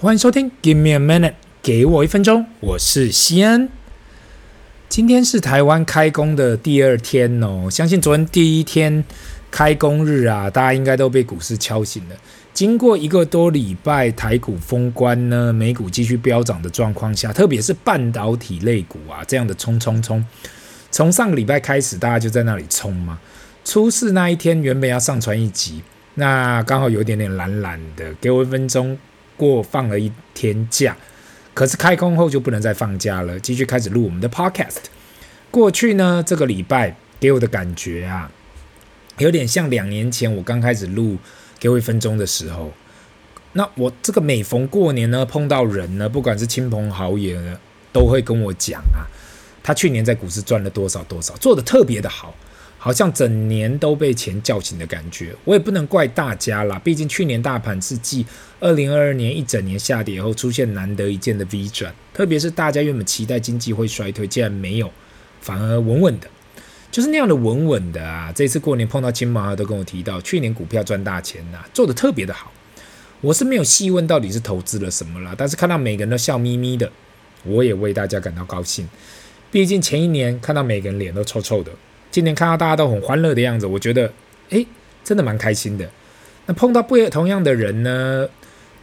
欢迎收听，Give me a minute，给我一分钟，我是西安。今天是台湾开工的第二天哦，相信昨天第一天开工日啊，大家应该都被股市敲醒了。经过一个多礼拜台股封关呢，美股继续飙涨的状况下，特别是半导体类股啊，这样的冲冲冲，从上个礼拜开始，大家就在那里冲嘛。出事那一天原本要上传一集，那刚好有一点点懒懒的，给我一分钟。过放了一天假，可是开工后就不能再放假了，继续开始录我们的 podcast。过去呢，这个礼拜给我的感觉啊，有点像两年前我刚开始录给我一分钟的时候。那我这个每逢过年呢，碰到人呢，不管是亲朋好友呢，都会跟我讲啊，他去年在股市赚了多少多少，做的特别的好。好像整年都被钱叫醒的感觉，我也不能怪大家啦。毕竟去年大盘是继二零二二年一整年下跌后出现难得一见的 V 转，特别是大家原本期待经济会衰退，竟然没有，反而稳稳的，就是那样的稳稳的啊。这次过年碰到亲朋好友都跟我提到，去年股票赚大钱呐、做的特别的好。我是没有细问到底是投资了什么啦，但是看到每个人都笑眯眯的，我也为大家感到高兴。毕竟前一年看到每个人脸都臭臭的。今年看到大家都很欢乐的样子，我觉得，诶，真的蛮开心的。那碰到不同样的人呢，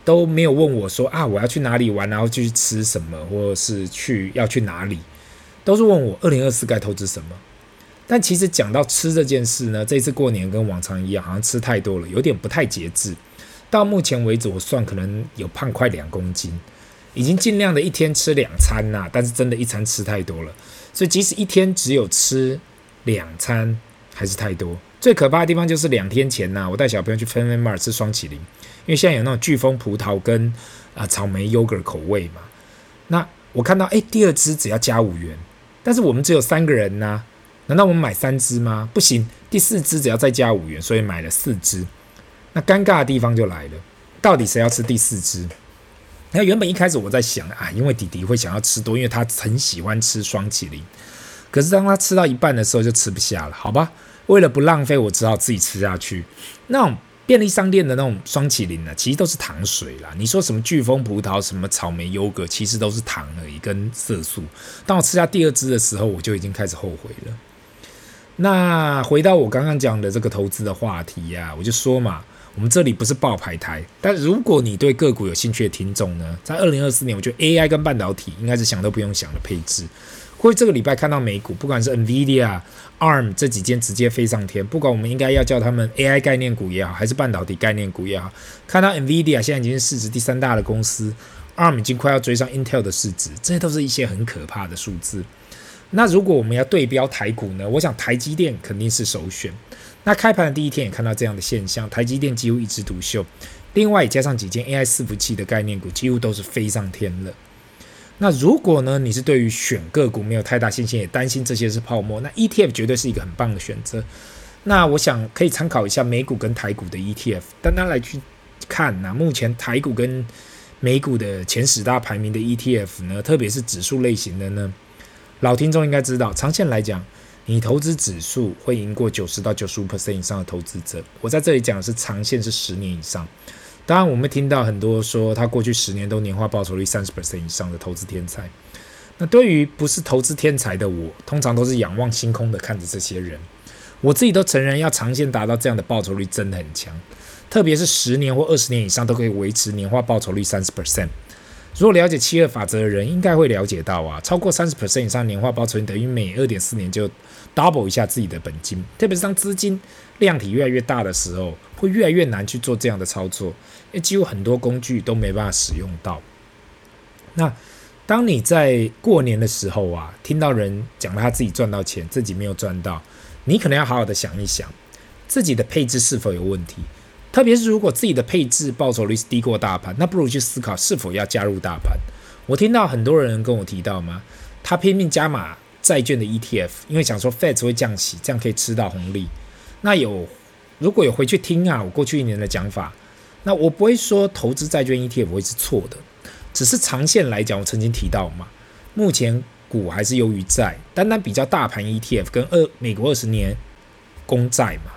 都没有问我说啊，我要去哪里玩，然后去吃什么，或者是去要去哪里，都是问我二零二四该投资什么。但其实讲到吃这件事呢，这次过年跟往常一样，好像吃太多了，有点不太节制。到目前为止，我算可能有胖快两公斤，已经尽量的一天吃两餐呐，但是真的一餐吃太多了，所以即使一天只有吃。两餐还是太多，最可怕的地方就是两天前呐、我带小朋友去 FamilyMart 吃双淇淋，因为现在有那种巨峰葡萄跟啊、呃、草莓 yogurt 口味嘛。那我看到哎，第二支只要加五元，但是我们只有三个人呐、难道我们买三支吗？不行，第四支只要再加五元，所以买了四支。那尴尬的地方就来了，到底谁要吃第四支？那原本一开始我在想啊，因为弟弟会想要吃多，因为他很喜欢吃双淇淋。可是当他吃到一半的时候，就吃不下了，好吧？为了不浪费，我只好自己吃下去。那种便利商店的那种双淇淋呢，其实都是糖水啦。你说什么飓风葡萄、什么草莓优格，其实都是糖而已，跟色素。当我吃下第二支的时候，我就已经开始后悔了。那回到我刚刚讲的这个投资的话题呀、我就说嘛，我们这里不是报牌台，但如果你对个股有兴趣的听众呢，在二零二四年，我觉得 AI 跟半导体应该是想都不用想的配置。因为这个礼拜看到美股，不管是 NVIDIA、ARM 这几间直接飞上天，不管我们应该要叫他们 AI 概念股也好，还是半导体概念股也好，看到 NVIDIA 现在已经是市值第三大的公司，ARM 已经快要追上 Intel 的市值，这些都是一些很可怕的数字。那如果我们要对标台股呢？我想台积电肯定是首选。那开盘的第一天也看到这样的现象，台积电几乎一枝独秀，另外加上几间 AI 伺服器的概念股，几乎都是飞上天了。那如果呢，你是对于选个股没有太大信心，也担心这些是泡沫，那 ETF 绝对是一个很棒的选择。那我想可以参考一下美股跟台股的 ETF，单单来去看呢，目前台股跟美股的前十大排名的 ETF 呢，特别是指数类型的呢，老听众应该知道，长线来讲，你投资指数会赢过九十到九十五 percent 以上的投资者。我在这里讲的是长线是十年以上。当然，我们听到很多说他过去十年都年化报酬率三十 percent 以上的投资天才。那对于不是投资天才的我，通常都是仰望星空的看着这些人。我自己都承认，要长线达到这样的报酬率真的很强，特别是十年或二十年以上都可以维持年化报酬率三十 percent。如果了解七二法则的人，应该会了解到啊，超过三十 percent 以上年化报酬率等于每二点四年就 double 一下自己的本金。特别是当资金量体越来越大的时候，会越来越难去做这样的操作，因为几乎很多工具都没办法使用到。那当你在过年的时候啊，听到人讲他自己赚到钱，自己没有赚到，你可能要好好的想一想，自己的配置是否有问题。特别是如果自己的配置报酬率是低过大盘，那不如去思考是否要加入大盘。我听到很多人跟我提到吗？他拼命加码债券的 ETF，因为想说 Fed 会降息，这样可以吃到红利。那有如果有回去听啊，我过去一年的讲法，那我不会说投资债券 ETF 会是错的，只是长线来讲，我曾经提到嘛，目前股还是优于债，单单比较大盘 ETF 跟二美国二十年公债嘛。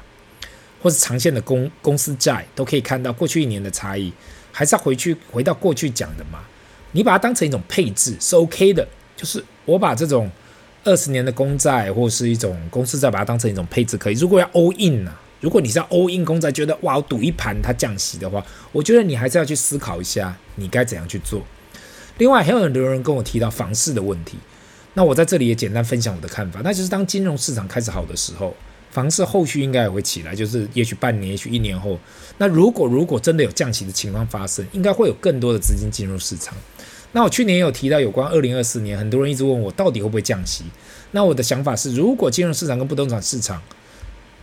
或是长线的公公司债都可以看到过去一年的差异，还是要回去回到过去讲的嘛。你把它当成一种配置是 OK 的，就是我把这种二十年的公债或是一种公司债，把它当成一种配置可以。如果要 all in 呢、如果你是要 all in 公债，觉得哇，我赌一盘它降息的话，我觉得你还是要去思考一下，你该怎样去做。另外还有很多人跟我提到房市的问题，那我在这里也简单分享我的看法，那就是当金融市场开始好的时候，房市后续应该也会起来，就是也许半年，也许一年后，那如果如果真的有降息的情况发生，应该会有更多的资金进入市场。那我去年有提到有关二零二四年，很多人一直问我到底会不会降息。那我的想法是，如果金融市场跟不动产市场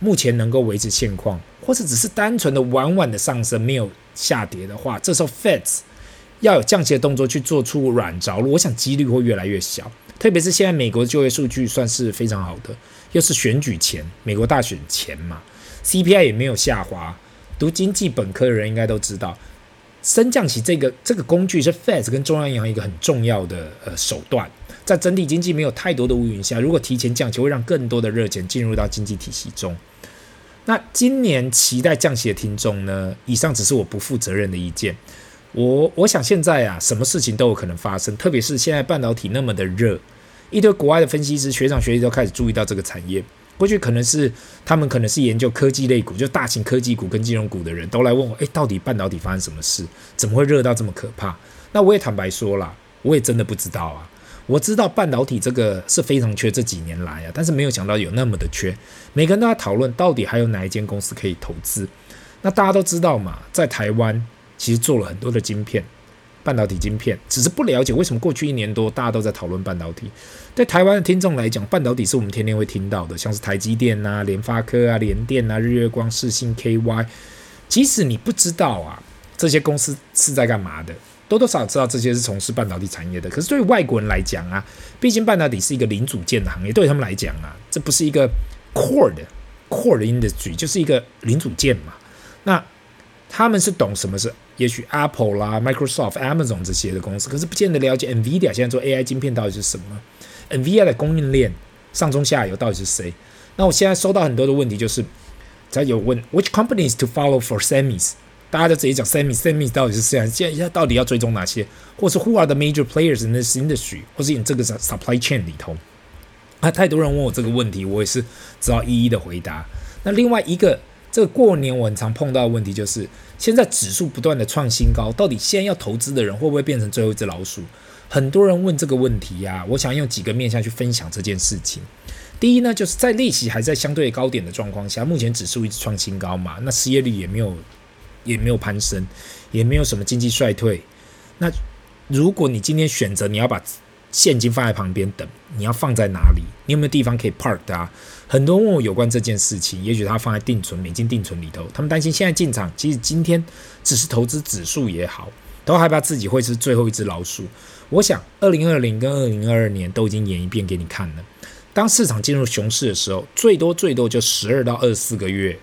目前能够维持现况，或是只是单纯的缓缓的上升，没有下跌的话，这时候 FEDs 要有降息的动作去做出软着陆，我想几率会越来越小。特别是现在美国的就业数据算是非常好的，又是选举前，美国大选前嘛，CPI 也没有下滑。读经济本科的人应该都知道。升降息这个这个工具是 Fed 跟中央银行一个很重要的呃手段，在整体经济没有太多的乌云下，如果提前降息，会让更多的热钱进入到经济体系中。那今年期待降息的听众呢？以上只是我不负责任的意见。我我想现在啊，什么事情都有可能发生，特别是现在半导体那么的热，一堆国外的分析师、学长学弟都开始注意到这个产业。过去可能是他们可能是研究科技类股，就大型科技股跟金融股的人都来问我，诶，到底半导体发生什么事？怎么会热到这么可怕？那我也坦白说了，我也真的不知道啊。我知道半导体这个是非常缺，这几年来啊，但是没有想到有那么的缺。每个人都在讨论，到底还有哪一间公司可以投资？那大家都知道嘛，在台湾其实做了很多的晶片。半导体晶片，只是不了解为什么过去一年多大家都在讨论半导体。对台湾的听众来讲，半导体是我们天天会听到的，像是台积电啊、联发科啊、联电啊、日月光、世芯、KY。即使你不知道啊，这些公司是在干嘛的，多多少少知道这些是从事半导体产业的。可是对外国人来讲啊，毕竟半导体是一个零组件的行业，对他们来讲啊，这不是一个 core 的 core 的 industry，就是一个零组件嘛。那他们是懂什么是，也许 Apple 啦、Microsoft、Amazon 这些的公司，可是不见得了解 NVIDIA 现在做 AI 晶片到底是什么，NVIDIA 的供应链上中下游到底是谁？那我现在收到很多的问题，就是在有问 Which companies to follow for semis？大家都直接讲 semis，semis 到底是谁？现在到底要追踪哪些？或是 Who are the major players in this industry？或是你这个 supply chain 里头？啊，太多人问我这个问题，我也是只好一一的回答。那另外一个。这个过年我很常碰到的问题就是，现在指数不断的创新高，到底现在要投资的人会不会变成最后一只老鼠？很多人问这个问题呀、我想用几个面向去分享这件事情。第一呢，就是在利息还在相对高点的状况下，目前指数一直创新高嘛，那失业率也没有也没有攀升，也没有什么经济衰退。那如果你今天选择你要把现金放在旁边等，你要放在哪里？你有没有地方可以 park 啊？很多人问我有关这件事情，也许他放在定存、美金定存里头，他们担心现在进场，其实今天只是投资指数也好，都害怕自己会是最后一只老鼠。我想，二零二零跟二零二二年都已经演一遍给你看了。当市场进入熊市的时候，最多最多就十二到二十四个月；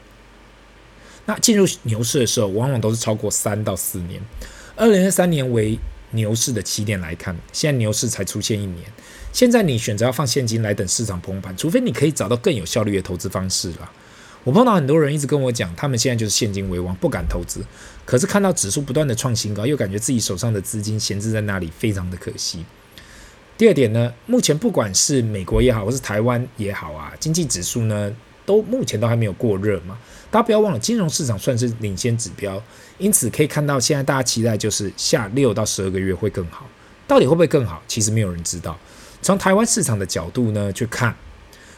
那进入牛市的时候，往往都是超过三到四年。二零二三年为牛市的起点来看，现在牛市才出现一年。现在你选择要放现金来等市场崩盘，除非你可以找到更有效率的投资方式了。我碰到很多人一直跟我讲，他们现在就是现金为王，不敢投资。可是看到指数不断的创新高，又感觉自己手上的资金闲置在那里，非常的可惜。第二点呢，目前不管是美国也好，或是台湾也好啊，经济指数呢，都目前都还没有过热嘛。大家不要忘了，金融市场算是领先指标。因此可以看到，现在大家期待就是下六到十二个月会更好。到底会不会更好？其实没有人知道。从台湾市场的角度呢，去看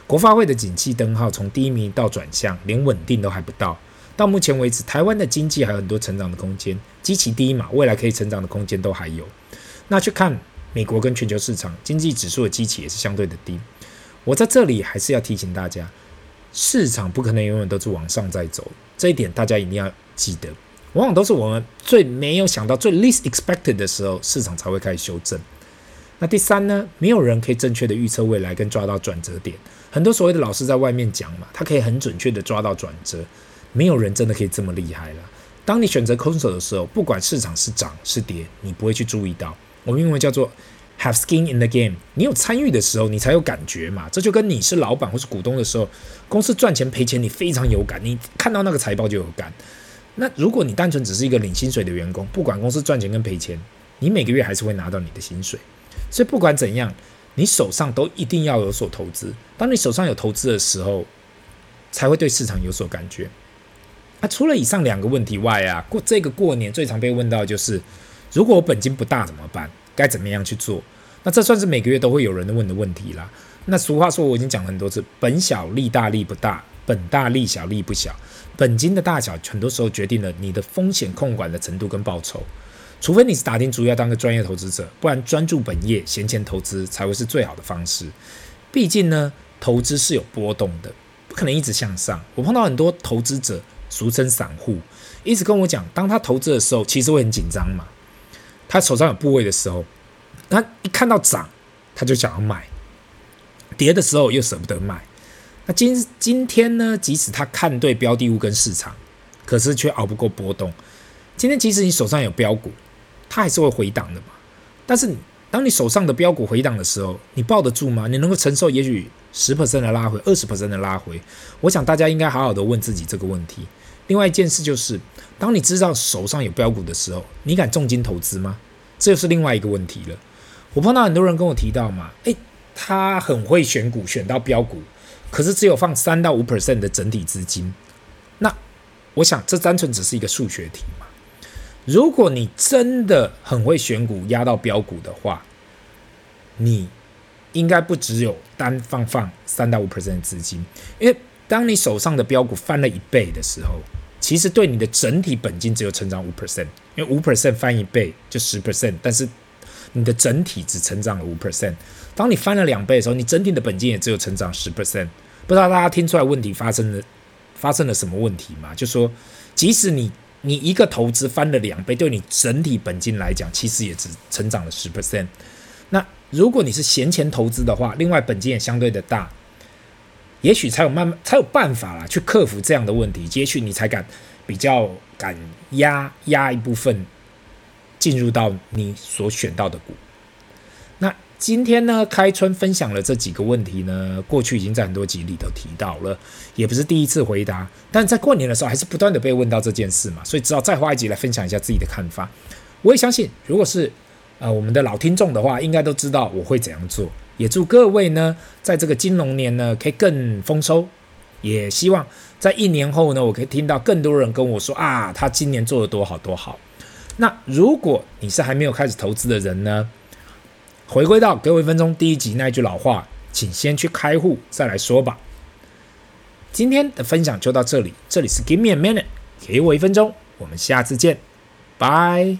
国发会的景气灯号从低迷到转向，连稳定都还不到。到目前为止，台湾的经济还有很多成长的空间，基期低嘛，未来可以成长的空间都还有。那去看美国跟全球市场经济指数的基期也是相对的低。我在这里还是要提醒大家，市场不可能永远都是往上在走，这一点大家一定要记得。往往都是我们最没有想到、最 least expected 的时候，市场才会开始修正。那第三呢？没有人可以正确的预测未来跟抓到转折点。很多所谓的老师在外面讲嘛，他可以很准确的抓到转折，没有人真的可以这么厉害了。当你选择空手的时候，不管市场是涨是跌，你不会去注意到。我们英文叫做 have skin in the game。你有参与的时候，你才有感觉嘛。这就跟你是老板或是股东的时候，公司赚钱赔钱，你非常有感。你看到那个财报就有感。那如果你单纯只是一个领薪水的员工，不管公司赚钱跟赔钱，你每个月还是会拿到你的薪水。所以不管怎样，你手上都一定要有所投资。当你手上有投资的时候，才会对市场有所感觉。那除了以上两个问题外啊，过这个过年最常被问到就是，如果我本金不大怎么办？该怎么样去做？那这算是每个月都会有人问的问题啦。那俗话说我已经讲了很多次，本小利大利不大，本大利小利不小。本金的大小很多时候决定了你的风险控管的程度跟报酬。除非你是打定主意要当个专业投资者，不然专注本业闲钱投资才会是最好的方式。毕竟呢，投资是有波动的，不可能一直向上。我碰到很多投资者，俗称散户，一直跟我讲，当他投资的时候，其实会很紧张嘛。他手上有部位的时候，他一看到涨，他就想要买；跌的时候又舍不得卖。那今今天呢？即使他看对标的物跟市场，可是却熬不过波动。今天即使你手上有标股，它还是会回档的嘛。但是当你手上的标股回档的时候，你抱得住吗？你能够承受也许十 percent 的拉回，二十 percent 的拉回？我想大家应该好好的问自己这个问题。另外一件事就是，当你知道手上有标股的时候，你敢重金投资吗？这就是另外一个问题了。我碰到很多人跟我提到嘛，诶，他很会选股，选到标股，可是只有放三到五 percent 的整体资金。那我想，这单纯只是一个数学题嘛。如果你真的很会选股，压到标股的话，你应该不只有单放放三到五 percent 的资金，因为当你手上的标股翻了一倍的时候，其实对你的整体本金只有成长五 percent，因为五 percent 翻一倍就十 percent，但是你的整体只成长了五 percent。当你翻了两倍的时候，你整体的本金也只有成长十 percent。不知道大家听出来问题发生了发生了什么问题吗？就说即使你你一个投资翻了两倍，对你整体本金来讲，其实也只成长了十 percent。那如果你是闲钱投资的话，另外本金也相对的大，也许才有慢慢才有办法啦，去克服这样的问题。也许你才敢比较敢压压一部分进入到你所选到的股。那今天呢，开春分享了这几个问题呢，过去已经在很多集里头提到了，也不是第一次回答，但在过年的时候还是不断的被问到这件事嘛，所以只好再花一集来分享一下自己的看法。我也相信，如果是呃我们的老听众的话，应该都知道我会怎样做。也祝各位呢，在这个金龙年呢，可以更丰收。也希望在一年后呢，我可以听到更多人跟我说啊，他今年做的多好多好。那如果你是还没有开始投资的人呢，回归到给我一分钟第一集那一句老话，请先去开户再来说吧。今天的分享就到这里，这里是 Give me a minute，给我一分钟，我们下次见，拜。